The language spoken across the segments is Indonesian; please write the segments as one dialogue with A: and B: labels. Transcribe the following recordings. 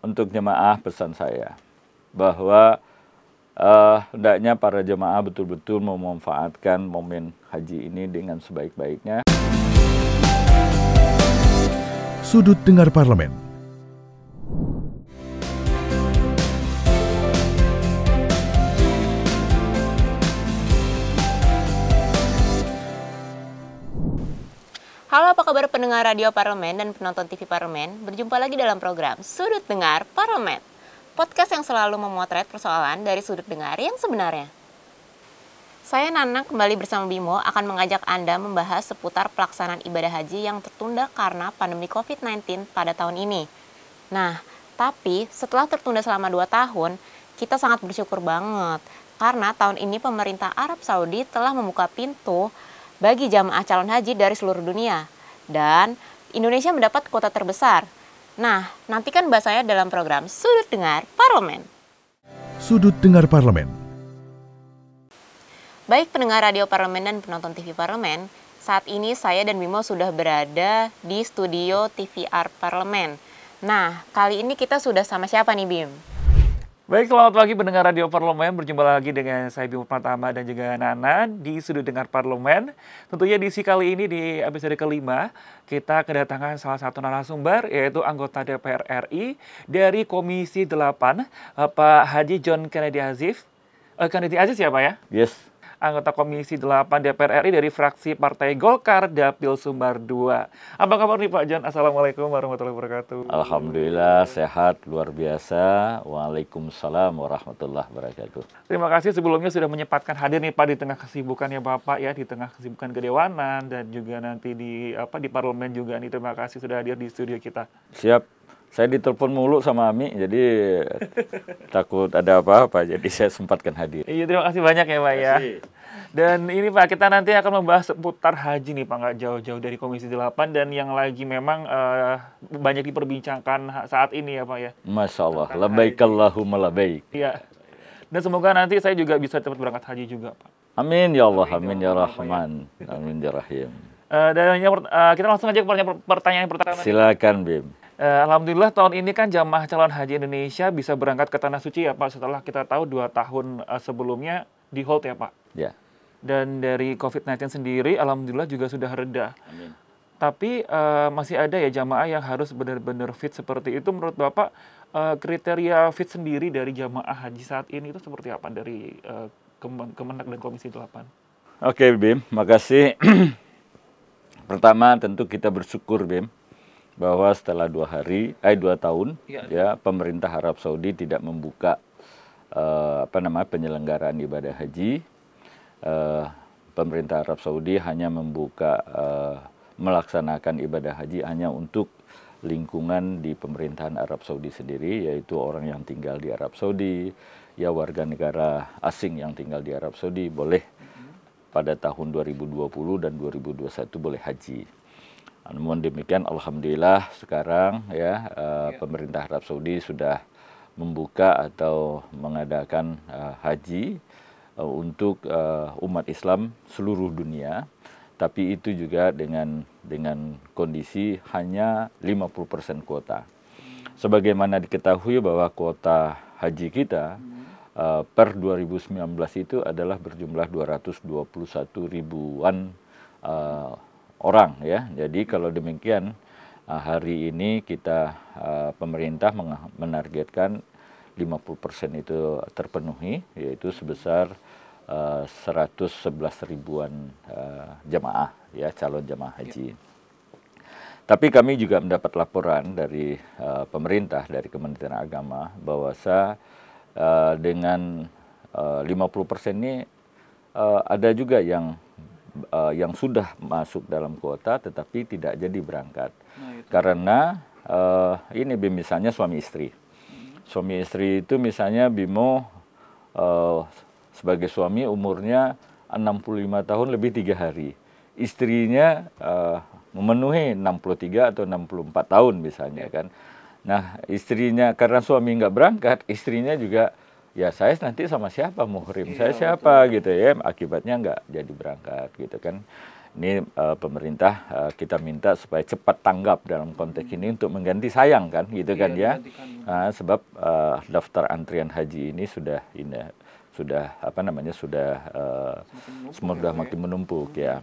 A: untuk jemaah pesan saya bahwa uh, hendaknya para jemaah betul-betul memanfaatkan momen haji ini dengan sebaik-baiknya.
B: Sudut Dengar Parlemen
C: Halo apa kabar pendengar radio Parlemen dan penonton TV Parlemen? Berjumpa lagi dalam program Sudut Dengar Parlemen. Podcast yang selalu memotret persoalan dari sudut dengar yang sebenarnya. Saya Nana kembali bersama Bimo akan mengajak Anda membahas seputar pelaksanaan ibadah haji yang tertunda karena pandemi COVID-19 pada tahun ini. Nah, tapi setelah tertunda selama 2 tahun, kita sangat bersyukur banget. Karena tahun ini pemerintah Arab Saudi telah membuka pintu bagi jamaah calon haji dari seluruh dunia. Dan Indonesia mendapat kuota terbesar. Nah, nantikan bahasanya dalam program Sudut Dengar Parlemen.
B: Sudut Dengar Parlemen.
C: Baik pendengar radio Parlemen dan penonton TV Parlemen, saat ini saya dan Bimo sudah berada di studio TVR Parlemen. Nah, kali ini kita sudah sama siapa nih Bim?
D: Baik, selamat pagi pendengar Radio Parlemen. Berjumpa lagi dengan saya Bimo Pratama dan juga Nana di Sudut Dengar Parlemen. Tentunya di si kali ini di episode kelima, kita kedatangan salah satu narasumber yaitu anggota DPR RI dari Komisi 8, Pak Haji John Kennedy Aziz. Uh, Kennedy Aziz ya Pak ya?
A: Yes,
D: anggota Komisi 8 DPR RI dari fraksi Partai Golkar Dapil Sumbar 2. Apa kabar nih Pak Jan? Assalamualaikum warahmatullahi wabarakatuh.
A: Alhamdulillah sehat luar biasa. Waalaikumsalam warahmatullahi wabarakatuh.
D: Terima kasih sebelumnya sudah menyempatkan hadir nih Pak di tengah kesibukannya Bapak ya, di tengah kesibukan kedewanan dan juga nanti di apa di parlemen juga nih. Terima kasih sudah hadir di studio kita.
A: Siap. Saya ditelepon mulu sama Ami, jadi takut ada apa-apa, jadi saya sempatkan hadir.
D: Iya, terima kasih banyak ya Pak ya. Dan ini Pak, kita nanti akan membahas seputar haji nih Pak, nggak jauh-jauh dari Komisi 8 dan yang lagi memang uh, banyak diperbincangkan saat ini ya Pak ya.
A: Masya Allah, labaik Allahumma labaik.
D: Iya. Dan semoga nanti saya juga bisa cepat berangkat haji juga Pak.
A: Amin ya Allah, amin ya Rahman, amin ya Rahim.
D: Uh, dan yang, uh, kita langsung aja ke pertanyaan pertama.
A: Silakan Bim.
D: Uh, Alhamdulillah tahun ini kan jamaah calon haji Indonesia bisa berangkat ke Tanah Suci ya Pak setelah kita tahu dua tahun uh, sebelumnya di hold ya Pak.
A: Ya.
D: Dan dari COVID-19 sendiri Alhamdulillah juga sudah reda.
A: Amin.
D: Tapi uh, masih ada ya jamaah yang harus benar-benar fit seperti itu. Menurut Bapak uh, kriteria fit sendiri dari jamaah haji saat ini itu seperti apa dari uh, Kemenag dan Komisi 8?
A: Oke Bim, makasih. Pertama tentu kita bersyukur Bim bahwa setelah dua hari, eh dua tahun, ya, ya pemerintah Arab Saudi tidak membuka uh, apa namanya penyelenggaraan ibadah haji. Uh, pemerintah Arab Saudi hanya membuka uh, melaksanakan ibadah haji hanya untuk lingkungan di pemerintahan Arab Saudi sendiri, yaitu orang yang tinggal di Arab Saudi, ya warga negara asing yang tinggal di Arab Saudi boleh pada tahun 2020 dan 2021 boleh haji. Namun demikian, alhamdulillah sekarang ya, uh, ya pemerintah Arab Saudi sudah membuka atau mengadakan uh, haji uh, untuk uh, umat Islam seluruh dunia. Tapi itu juga dengan dengan kondisi hanya 50% kuota. Sebagaimana diketahui bahwa kuota haji kita uh, per 2019 itu adalah berjumlah 221 ribuan uh, orang ya. Jadi kalau demikian uh, hari ini kita uh, pemerintah menargetkan 50% itu terpenuhi yaitu sebesar uh, 111 ribuan uh, jemaah ya calon jemaah haji. Ya. Tapi kami juga mendapat laporan dari uh, pemerintah dari Kementerian Agama bahwa uh, dengan uh, 50% ini uh, ada juga yang uh, yang sudah masuk dalam kuota tetapi tidak jadi berangkat. Nah, karena uh, ini misalnya suami istri. Hmm. suami istri itu misalnya Bimo uh, sebagai suami umurnya 65 tahun lebih tiga hari. Istrinya uh, memenuhi 63 atau 64 tahun misalnya ya. kan. Nah istrinya karena suami nggak berangkat istrinya juga ya saya nanti sama siapa muhrim, iya, saya siapa betul. gitu ya, akibatnya nggak jadi berangkat gitu kan. ini uh, pemerintah uh, kita minta supaya cepat tanggap dalam konteks ini untuk mengganti sayang kan gitu kan iya, ya uh, sebab uh, daftar antrian haji ini sudah ini sudah apa namanya sudah uh, sudah makin menumpuk ya.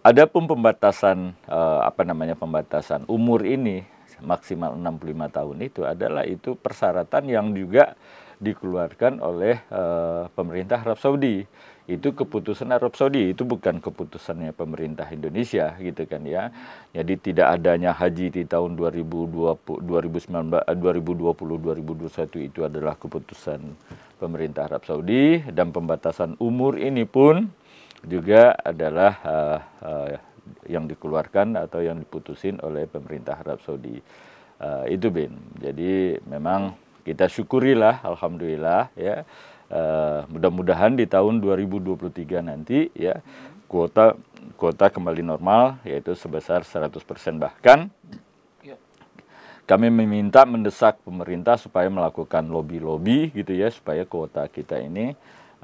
A: Adapun pembatasan uh, apa namanya pembatasan umur ini maksimal 65 tahun itu adalah itu persyaratan yang juga dikeluarkan oleh uh, pemerintah Arab Saudi. Itu keputusan Arab Saudi, itu bukan keputusannya pemerintah Indonesia gitu kan ya. Jadi tidak adanya haji di tahun 2020 2019 2020 2021 itu adalah keputusan pemerintah Arab Saudi dan pembatasan umur ini pun juga adalah uh, uh, yang dikeluarkan atau yang diputusin oleh pemerintah Arab Saudi. Uh, itu bin. Jadi memang kita syukurilah, alhamdulillah ya. Uh, mudah-mudahan di tahun 2023 nanti ya kuota kuota kembali normal yaitu sebesar 100% bahkan ya. kami meminta mendesak pemerintah supaya melakukan lobby-lobby gitu ya supaya kuota kita ini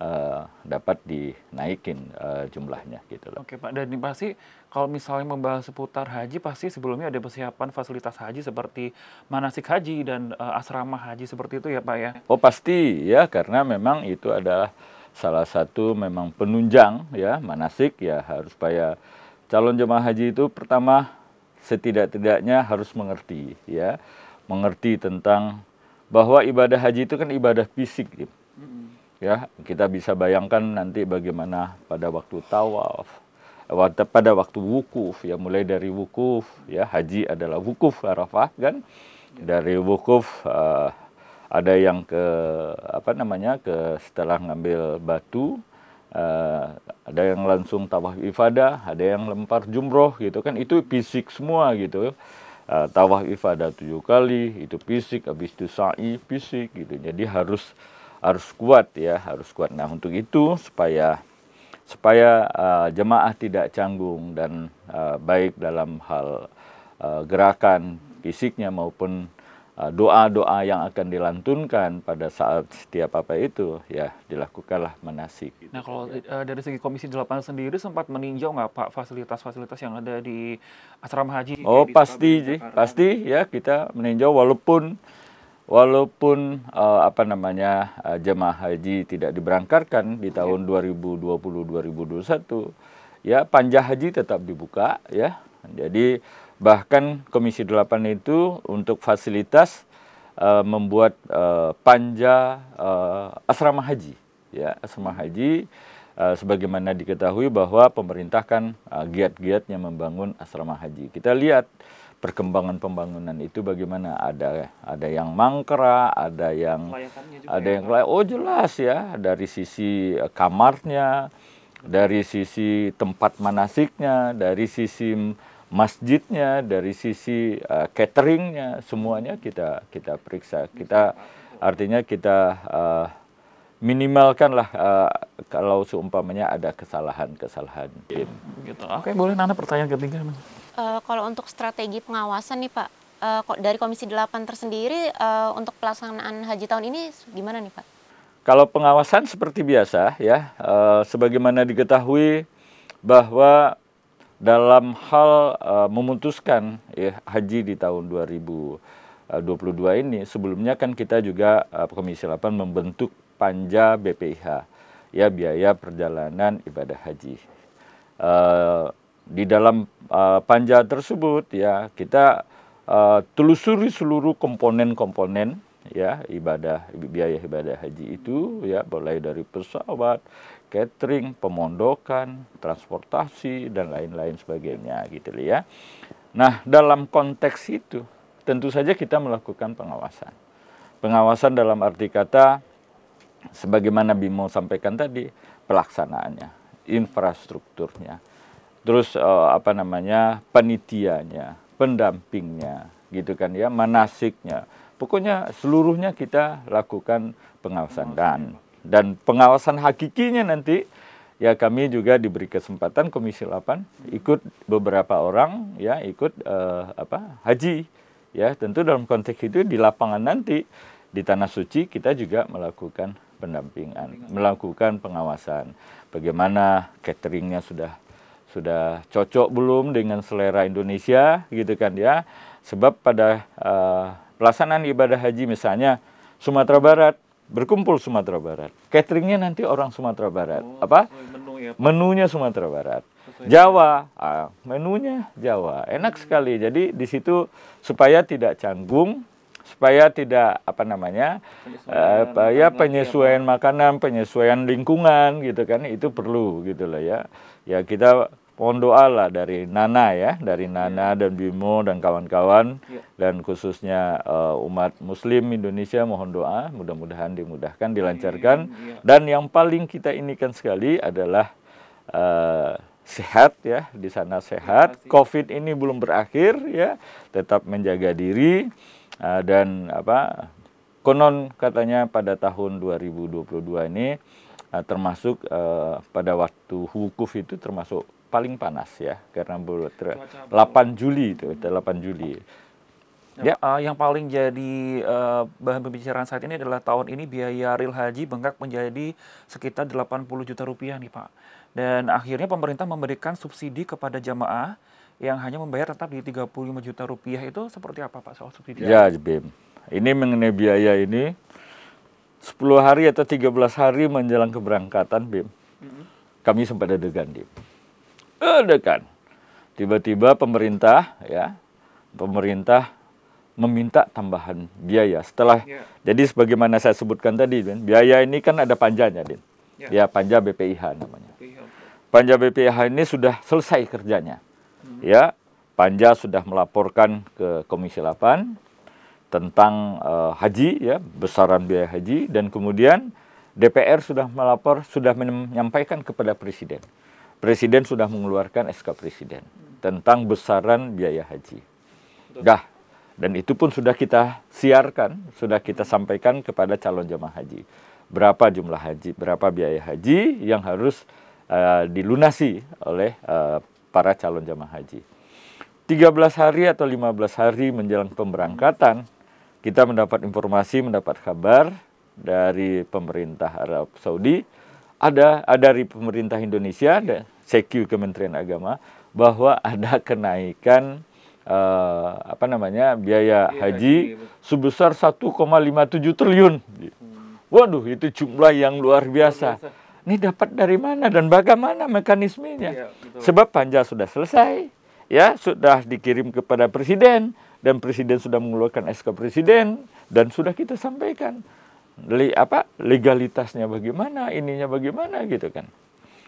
A: uh, dapat dinaikin uh, jumlahnya gitu loh.
D: Oke Pak, dan ini pasti kalau misalnya membahas seputar haji pasti sebelumnya ada persiapan fasilitas haji seperti manasik haji dan uh, asrama haji seperti itu ya Pak ya?
A: Oh pasti ya karena memang itu adalah salah satu memang penunjang ya manasik ya harus supaya calon jemaah haji itu pertama setidak-tidaknya harus mengerti ya mengerti tentang bahwa ibadah haji itu kan ibadah fisik gitu. Ya kita bisa bayangkan nanti bagaimana pada waktu tawaf pada waktu wukuf. Ya mulai dari wukuf ya haji adalah wukuf arafah kan? Dari wukuf uh, ada yang ke apa namanya ke setelah ngambil batu uh, ada yang langsung tawaf ifadah ada yang lempar jumroh gitu kan? Itu fisik semua gitu. Uh, tawaf ifadah tujuh kali itu fisik habis itu sa'i fisik gitu. Jadi harus harus kuat ya, harus kuat. Nah, untuk itu supaya supaya uh, jemaah tidak canggung dan uh, baik dalam hal uh, gerakan fisiknya maupun doa-doa uh, yang akan dilantunkan pada saat setiap apa itu ya dilakukanlah manasik.
D: Nah kalau uh, dari segi Komisi 8 sendiri sempat meninjau nggak Pak fasilitas-fasilitas yang ada di asrama haji?
A: Oh pasti, pasti ya kita meninjau walaupun walaupun uh, apa namanya uh, jemaah haji tidak diberangkatkan di tahun 2020-2021 ya panja haji tetap dibuka ya. Jadi bahkan Komisi 8 itu untuk fasilitas uh, membuat uh, panja uh, asrama haji ya asrama haji uh, sebagaimana diketahui bahwa pemerintah kan uh, giat-giatnya membangun asrama haji. Kita lihat perkembangan pembangunan itu bagaimana ada ada yang mangkrak ada yang ada ya, yang lain oh jelas ya dari sisi eh, kamarnya dari sisi tempat manasiknya dari sisi masjidnya dari sisi uh, cateringnya semuanya kita kita periksa kita artinya kita uh, minimalkan lah uh, kalau seumpamanya ada kesalahan-kesalahan.
D: Gitu. Oke, boleh Nana pertanyaan ketiga
C: uh, kalau untuk strategi pengawasan nih Pak, uh, dari Komisi 8 tersendiri uh, untuk pelaksanaan haji tahun ini gimana nih Pak?
A: Kalau pengawasan seperti biasa ya, uh, sebagaimana diketahui bahwa dalam hal uh, memutuskan ya, haji di tahun 2022 ini, sebelumnya kan kita juga Komisi 8 membentuk panja BPIH, ya biaya perjalanan ibadah haji. Uh, di dalam uh, panja tersebut ya kita uh, telusuri seluruh komponen-komponen ya ibadah biaya ibadah haji itu ya mulai dari pesawat, catering, pemondokan, transportasi dan lain-lain sebagainya gitu ya. Nah, dalam konteks itu tentu saja kita melakukan pengawasan. Pengawasan dalam arti kata sebagaimana Bimo sampaikan tadi, pelaksanaannya, infrastrukturnya terus uh, apa namanya penitianya, pendampingnya, gitu kan ya, manasiknya. Pokoknya seluruhnya kita lakukan pengawasan. Dan dan pengawasan hakikinya nanti ya kami juga diberi kesempatan Komisi 8 ikut beberapa orang ya ikut uh, apa haji. Ya tentu dalam konteks itu di lapangan nanti di tanah suci kita juga melakukan pendampingan melakukan pengawasan. Bagaimana cateringnya sudah sudah cocok belum dengan selera Indonesia gitu kan ya. Sebab pada uh, pelaksanaan ibadah haji misalnya Sumatera Barat berkumpul Sumatera Barat. Cateringnya nanti orang Sumatera Barat.
D: Oh,
A: Apa?
D: Menu ya. Pak.
A: Menunya Sumatera Barat.
D: Sesuai
A: Jawa, ah, menunya Jawa. Enak sekali. Jadi di situ supaya tidak canggung, supaya tidak apa namanya, eh, apa ya penyesuaian makanan, penyesuaian lingkungan gitu kan itu perlu gitu lah ya. Ya kita mohon doa lah dari Nana ya, dari Nana dan Bimo dan kawan-kawan
D: Iya.
A: dan khususnya eh, umat Muslim Indonesia mohon doa mudah-mudahan dimudahkan, dilancarkan
D: Iya.
A: dan yang paling kita inikan sekali adalah eh, sehat ya di sana sehat. Covid ini belum berakhir ya, tetap menjaga diri eh, dan apa konon katanya pada tahun 2022 ini termasuk eh, pada waktu wukuf itu termasuk paling panas ya karena ber- ter-
D: Cuaca
A: 8 Juli itu 8 Juli.
D: Ya. eh, yang paling jadi eh, bahan pembicaraan saat ini adalah tahun ini biaya real haji bengkak menjadi sekitar 80 juta rupiah nih Pak. Dan akhirnya pemerintah memberikan subsidi kepada jamaah yang hanya membayar tetap di 35 juta rupiah itu seperti apa Pak soal subsidi?
A: Ya, Bim. Ini mengenai biaya ini 10 hari atau 13 hari menjelang keberangkatan, Bim. Kami sempat deg-degan, Bim. Deg-degan. Tiba-tiba pemerintah ya, pemerintah meminta tambahan biaya. Setelah
D: Ya.
A: jadi sebagaimana saya sebutkan tadi, biaya ini kan ada panjanya, Bim.
D: Ya.
A: Ya, panja BPIH namanya.
D: Iya.
A: Panja BPIH ini sudah selesai kerjanya. Ya, Panja sudah melaporkan ke Komisi 8 tentang eh, haji ya, besaran biaya haji dan kemudian DPR sudah melapor sudah menyampaikan kepada presiden. Presiden sudah mengeluarkan SK presiden tentang besaran biaya haji. Dah. Dan itu pun sudah kita siarkan, sudah kita sampaikan kepada calon jemaah haji. Berapa jumlah haji, berapa biaya haji yang harus eh, dilunasi oleh eh, para calon jemaah haji. 13 hari atau 15 hari menjelang pemberangkatan, kita mendapat informasi, mendapat kabar dari pemerintah Arab Saudi, ada ada dari pemerintah Indonesia dan CQ Kementerian Agama bahwa ada kenaikan eh, apa namanya biaya haji
D: haji,
A: sebesar 1,57 triliun. Waduh, itu jumlah yang luar biasa. Ini dapat dari mana dan bagaimana mekanismenya?
D: Iya, betul.
A: Sebab panja sudah selesai, ya sudah dikirim kepada presiden dan presiden sudah mengeluarkan SK presiden dan sudah kita sampaikan Le, apa legalitasnya bagaimana, ininya bagaimana gitu kan.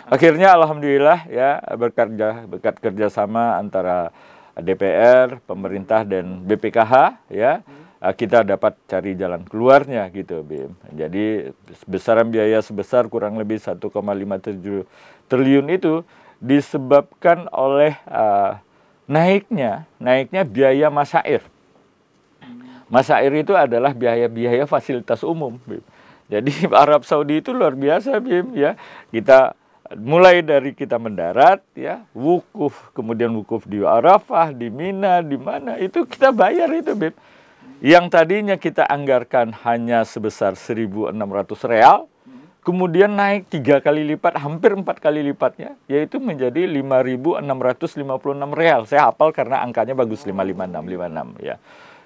A: Akhirnya alhamdulillah ya berkat berkat kerjasama antara DPR, pemerintah dan BPKH ya eh, kita dapat cari jalan keluarnya gitu Bim. Jadi besaran biaya sebesar kurang lebih 1,57 triliun itu disebabkan oleh eh, naiknya naiknya biaya masair. Masair itu adalah biaya-biaya fasilitas umum. Bim. Jadi Arab Saudi itu luar biasa, Bim ya. Kita mulai dari kita mendarat ya, wukuf, kemudian wukuf di Arafah, di Mina, di mana itu kita bayar itu, Bim. Yang tadinya kita anggarkan hanya sebesar 1.600 real, kemudian naik tiga kali lipat, hampir empat kali lipatnya, yaitu menjadi 5.656 real. Saya hafal karena angkanya bagus 556, 56 ya.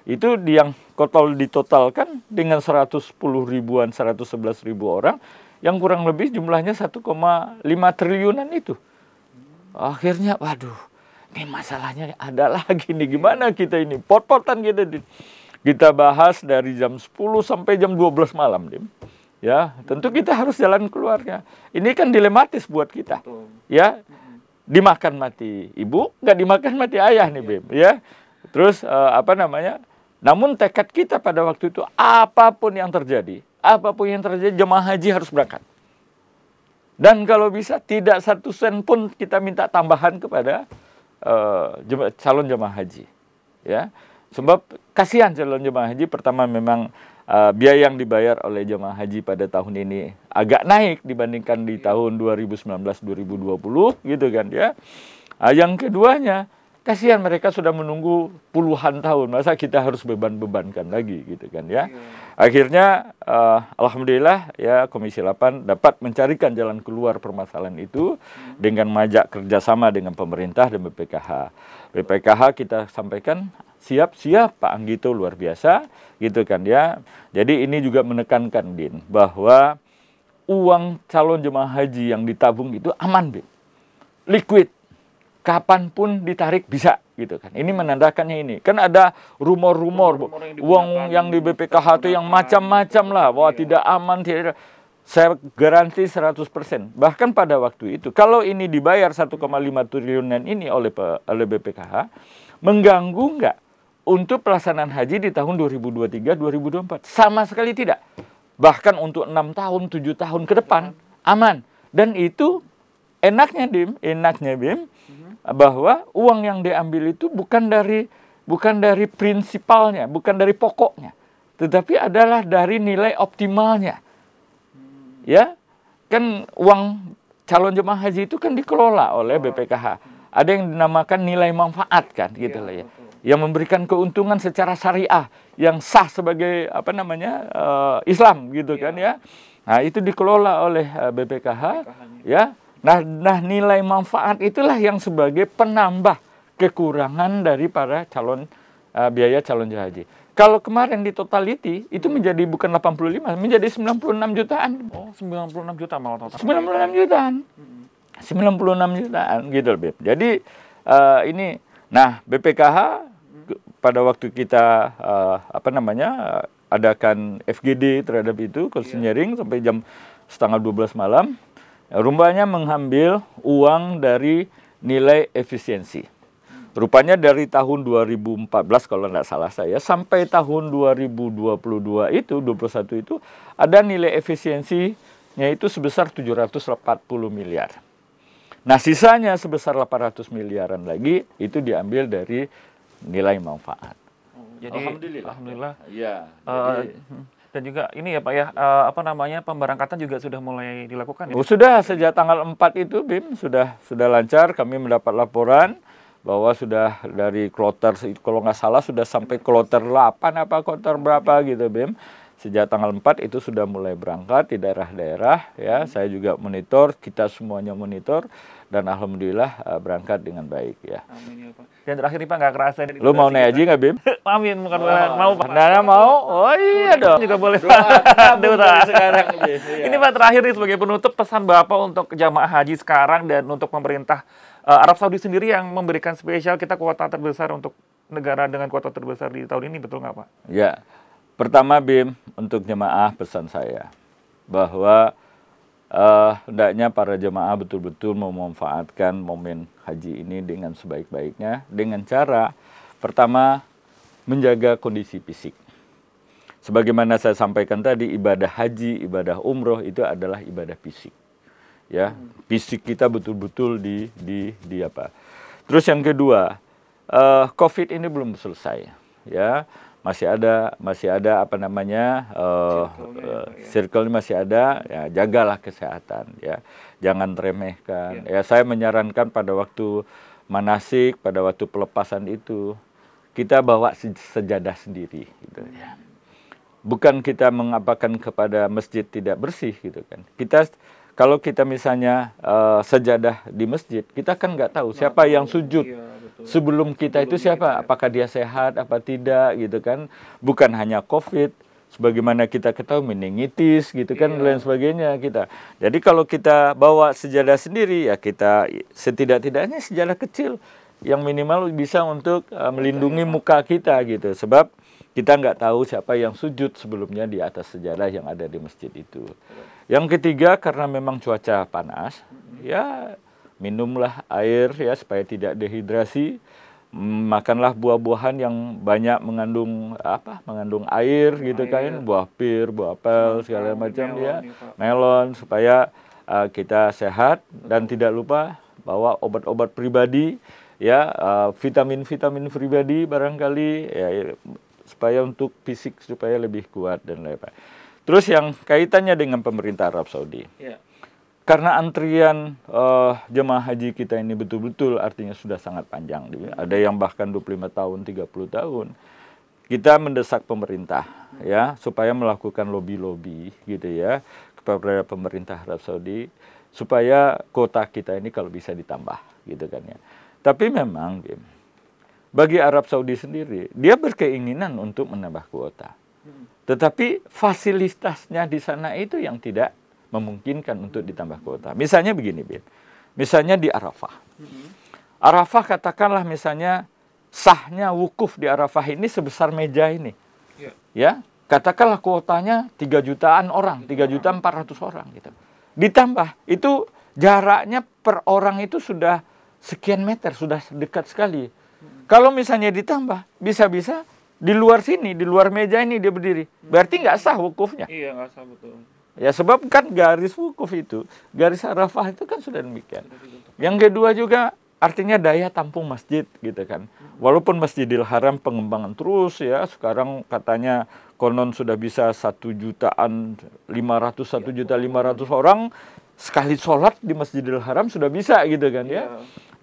A: Itu yang total ditotalkan dengan 110 ribuan 111 ribu orang yang kurang lebih jumlahnya 1,5 triliunan itu. Akhirnya waduh ini masalahnya ada lagi nih. Gimana kita ini? Pot-potan kita kita bahas dari jam 10 sampai jam 12 malam Dim. Ya tentu kita harus jalan keluarnya. Ini kan dilematis buat kita.
D: Betul.
A: ya dimakan mati ibu nggak dimakan mati ayah nih Bim ya. Terus eh, apa namanya? Namun tekad kita pada waktu itu apa pun yang terjadi apa pun yang terjadi jemaah haji harus berangkat. Dan kalau bisa tidak satu sen pun kita minta tambahan kepada jema- calon jemaah haji ya. Sebab kasihan calon jemaah haji pertama memang eh, biaya yang dibayar oleh jemaah haji pada tahun ini agak naik dibandingkan di tahun 2019 2020 gitu kan ya. Ah, yang keduanya kasihan mereka sudah menunggu puluhan tahun masa kita harus beban-bebankan lagi gitu kan ya. Akhirnya uh, alhamdulillah ya Komisi 8 dapat mencarikan jalan keluar permasalahan itu dengan majak kerjasama dengan pemerintah dan BPKH BPKH kita sampaikan siap-siap Pak Anggito luar biasa gitu kan ya jadi ini juga menekankan Din bahwa uang calon jemaah haji yang ditabung itu aman, Bin. Liquid. Kapan pun ditarik bisa gitu kan. Ini menandakannya ini. Kan ada rumor-rumor uang yang di BPKH itu yang macam-macam lah. Bahwa iya. tidak aman, tidak saya garansi 100%. Bahkan pada waktu itu, kalau ini dibayar 1,5 triliunan ini oleh oleh BPKH, mengganggu nggak untuk pelaksanaan haji di tahun 2023-2024? Sama sekali tidak bahkan untuk enam tahun, tujuh tahun ke depan aman. Dan itu enaknya Dim, enaknya Bim, bahwa uang yang diambil itu bukan dari bukan dari prinsipalnya, bukan dari pokoknya, tetapi adalah dari nilai optimalnya. Ya, kan uang calon jemaah haji itu kan dikelola oleh BPKH. Ada yang dinamakan nilai manfaat kan, gitu lah ya. Yang memberikan keuntungan secara syariah yang sah sebagai apa namanya uh, Islam gitu kan ya. Nah itu dikelola oleh uh, eh, BPKH ya. Nah, nah nilai manfaat itulah yang sebagai penambah kekurangan dari para calon uh, biaya calon haji. Kalau kemarin di totality itu menjadi bukan 85, menjadi 96 jutaan.
D: Oh, 96 juta malah
A: total. 96 jutaan. 96 jutaan gitu Beb. Jadi uh, ini nah BPKH pada waktu kita uh, apa namanya adakan FGD terhadap itu konseling yeah. sampai jam setengah 12 malam rupanya mengambil uang dari nilai efisiensi rupanya dari tahun 2014 kalau tidak salah saya sampai tahun 2022 itu 21 itu ada nilai efisiensinya itu sebesar 740 miliar. Nah, sisanya sebesar 800 miliaran lagi itu diambil dari nilai manfaat.
D: Jadi alhamdulillah. Alhamdulillah. Ya. Uh, jadi, dan juga ini ya Pak ya uh, apa namanya pemberangkatan juga sudah mulai dilakukan ya?
A: Oh, sudah sejak tanggal 4 itu BIM sudah sudah lancar kami mendapat laporan bahwa sudah dari kloter kalau nggak salah sudah sampai kloter 8 apa kloter berapa gitu BIM sejak tanggal 4 itu sudah mulai berangkat di daerah-daerah ya saya juga monitor kita semuanya monitor dan alhamdulillah uh, berangkat dengan baik ya. Amin ya
D: Pak. Dan terakhir nih Pak nggak kerasa
A: Lu mau naik haji nggak Bim?
D: Amin bukan oh, mau Pak.
A: Nana mau? Oh iya dong.
D: Juga boleh Pak. Doa sekarang iya. Ini Pak terakhir nih sebagai penutup pesan Bapak untuk jamaah haji sekarang dan untuk pemerintah uh, Arab Saudi sendiri yang memberikan spesial kita kuota terbesar untuk negara dengan kuota terbesar di tahun ini betul nggak Pak?
A: Ya. Pertama Bim untuk jemaah pesan saya bahwa uh, hendaknya para jemaah betul-betul memanfaatkan momen haji ini dengan sebaik-baiknya dengan cara pertama menjaga kondisi fisik. Sebagaimana saya sampaikan tadi, ibadah haji, ibadah umroh itu adalah ibadah fisik. Ya, fisik kita betul-betul di di di apa? Terus yang kedua, uh, COVID ini belum selesai. Ya, masih ada masih ada apa namanya uh, uh, circle masih ada ya jagalah kesehatan ya. Jangan remehkan. Ya. ya saya menyarankan pada waktu manasik pada waktu pelepasan itu kita bawa sejadah sendiri gitu ya. Bukan kita mengapakan kepada masjid tidak bersih gitu kan. Kita kalau kita misalnya uh, sejadah di masjid kita kan nggak tahu siapa yang sujud iya sebelum kita itu siapa? Apakah dia sehat apa tidak gitu kan? Bukan hanya COVID, sebagaimana kita ketahui meningitis gitu kan iya. lain sebagainya kita. Jadi kalau kita bawa sejadah sendiri ya kita setidak-tidaknya sejadah kecil yang minimal bisa untuk uh, melindungi muka kita gitu. Sebab kita nggak tahu siapa yang sujud sebelumnya di atas sejadah yang ada di masjid itu. Yang ketiga karena memang cuaca panas, ya minumlah air ya supaya tidak dehidrasi makanlah buah-buahan yang banyak mengandung apa mengandung air gitu kan air. buah pir buah apel segala macam melon, ya, ya melon supaya uh, kita sehat dan tidak lupa bawa obat-obat pribadi ya uh, vitamin-vitamin pribadi barangkali ya supaya untuk fisik supaya lebih kuat dan lain-lain. Terus yang kaitannya dengan pemerintah Arab Saudi. Ya karena antrian uh, jemaah haji kita ini betul-betul artinya sudah sangat panjang. Ada yang bahkan 25 tahun, 30 tahun. Kita mendesak pemerintah ya supaya melakukan lobby-lobby gitu ya kepada pemerintah Arab Saudi supaya kota kita ini kalau bisa ditambah gitu kan ya. Tapi memang bagi Arab Saudi sendiri dia berkeinginan untuk menambah kuota. Tetapi fasilitasnya di sana itu yang tidak memungkinkan untuk ditambah kuota. Misalnya begini, Bin. Misalnya di Arafah. Arafah katakanlah misalnya sahnya wukuf di Arafah ini sebesar meja ini. Ya, ya katakanlah kuotanya 3 jutaan orang, 3 juta 400 orang gitu. Ditambah itu jaraknya per orang itu sudah sekian meter, sudah dekat sekali. Kalau misalnya ditambah, bisa-bisa di luar sini, di luar meja ini dia berdiri. Berarti nggak sah wukufnya.
D: Iya, nggak sah betul.
A: Ya sebab kan garis wukuf itu, garis Arafah itu kan sudah demikian. Yang kedua juga artinya daya tampung masjid gitu kan. Walaupun Masjidil Haram pengembangan terus ya, sekarang katanya konon sudah bisa satu jutaan lima ratus satu juta lima ratus orang sekali sholat di Masjidil Haram sudah bisa gitu kan ya.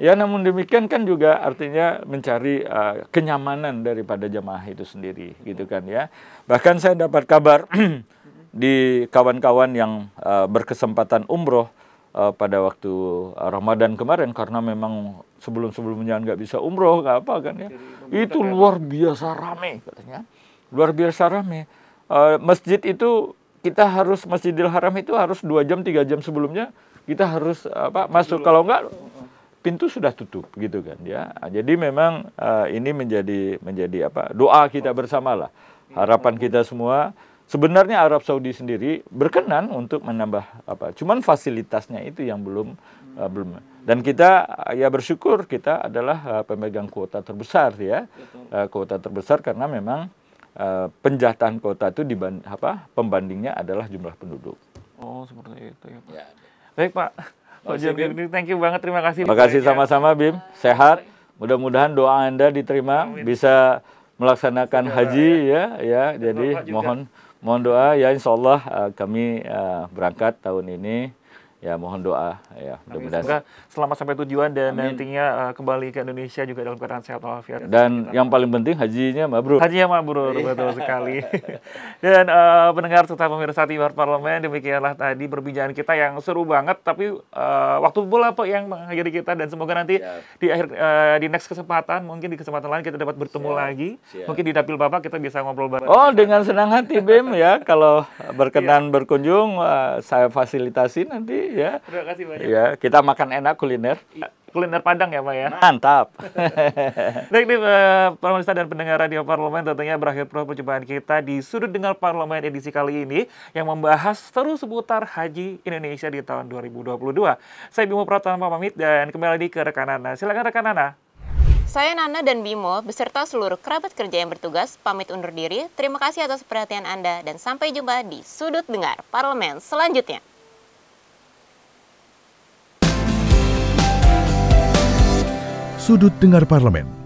A: Ya namun demikian kan juga artinya mencari uh, kenyamanan daripada jamaah itu sendiri gitu kan ya. Bahkan saya dapat kabar di kawan-kawan yang uh, berkesempatan umroh uh, pada waktu Ramadan kemarin. Karena memang sebelum-sebelumnya nggak bisa umroh nggak apa kan ya. Itu luar biasa rame katanya. Luar biasa rame. Uh, masjid itu kita harus Masjidil Haram itu harus dua jam tiga jam sebelumnya kita harus apa masuk. kalau nggak pintu sudah tutup gitu kan ya. Jadi memang uh, ini menjadi menjadi apa doa kita bersama lah harapan kita semua Sebenarnya Arab Saudi sendiri berkenan untuk menambah apa, cuman fasilitasnya itu yang belum uh, belum. Dan kita ya bersyukur kita adalah uh, pemegang kuota terbesar ya, uh, kuota terbesar karena memang uh, penjatahan kuota itu diband, apa pembandingnya adalah jumlah penduduk.
D: Oh seperti itu ya Pak. Ya. Baik Pak. Pak Jody, thank you banget, terima kasih.
A: Terima kasih sama-sama Bim, sehat. Mudah-mudahan doa anda diterima, Amin. bisa melaksanakan haji ya, ya. Jadi mohon mohon doa ya insya Allah uh, kami uh, berangkat tahun ini ya mohon doa ya
D: mudah-mudahan selamat sampai tujuan dan Amin. nantinya uh, kembali ke Indonesia juga dalam keadaan sehat walafiat
A: dan Kita. yang paling penting hajinya mabrur
D: hajinya mabrur iya. betul sekali dan uh, pendengar serta pemirsa Timur Parlemen demikianlah tadi perbincangan kita yang seru banget tapi uh, waktu bola apa yang mengakhiri kita dan semoga nanti Siap. di akhir uh, di next kesempatan mungkin di kesempatan lain kita dapat bertemu Siap. lagi Siap. mungkin di dapil bapak kita bisa ngobrol bareng
A: oh dengan senang hati Bim ya kalau berkenan iya. berkunjung uh, saya fasilitasi nanti ya.
D: Terima kasih banyak.
A: Ya, kita makan enak kuliner.
D: Kuliner Padang ya, Pak ya.
A: Mantap.
D: Baik nih, uh, pemirsa dan pendengar Radio Parlemen, tentunya berakhir perjumpaan kita di Sudut Dengar Parlemen edisi kali ini yang membahas seru seputar Haji Indonesia di tahun 2022. Saya Bimo Pratama pamit dan kembali ke rekan Nana. Silakan rekan Nana.
C: Saya Nana dan Bimo beserta seluruh kerabat kerja yang bertugas pamit undur diri. Terima kasih atas perhatian Anda dan sampai jumpa di Sudut Dengar Parlemen selanjutnya.
B: Sudut Dengar Parlemen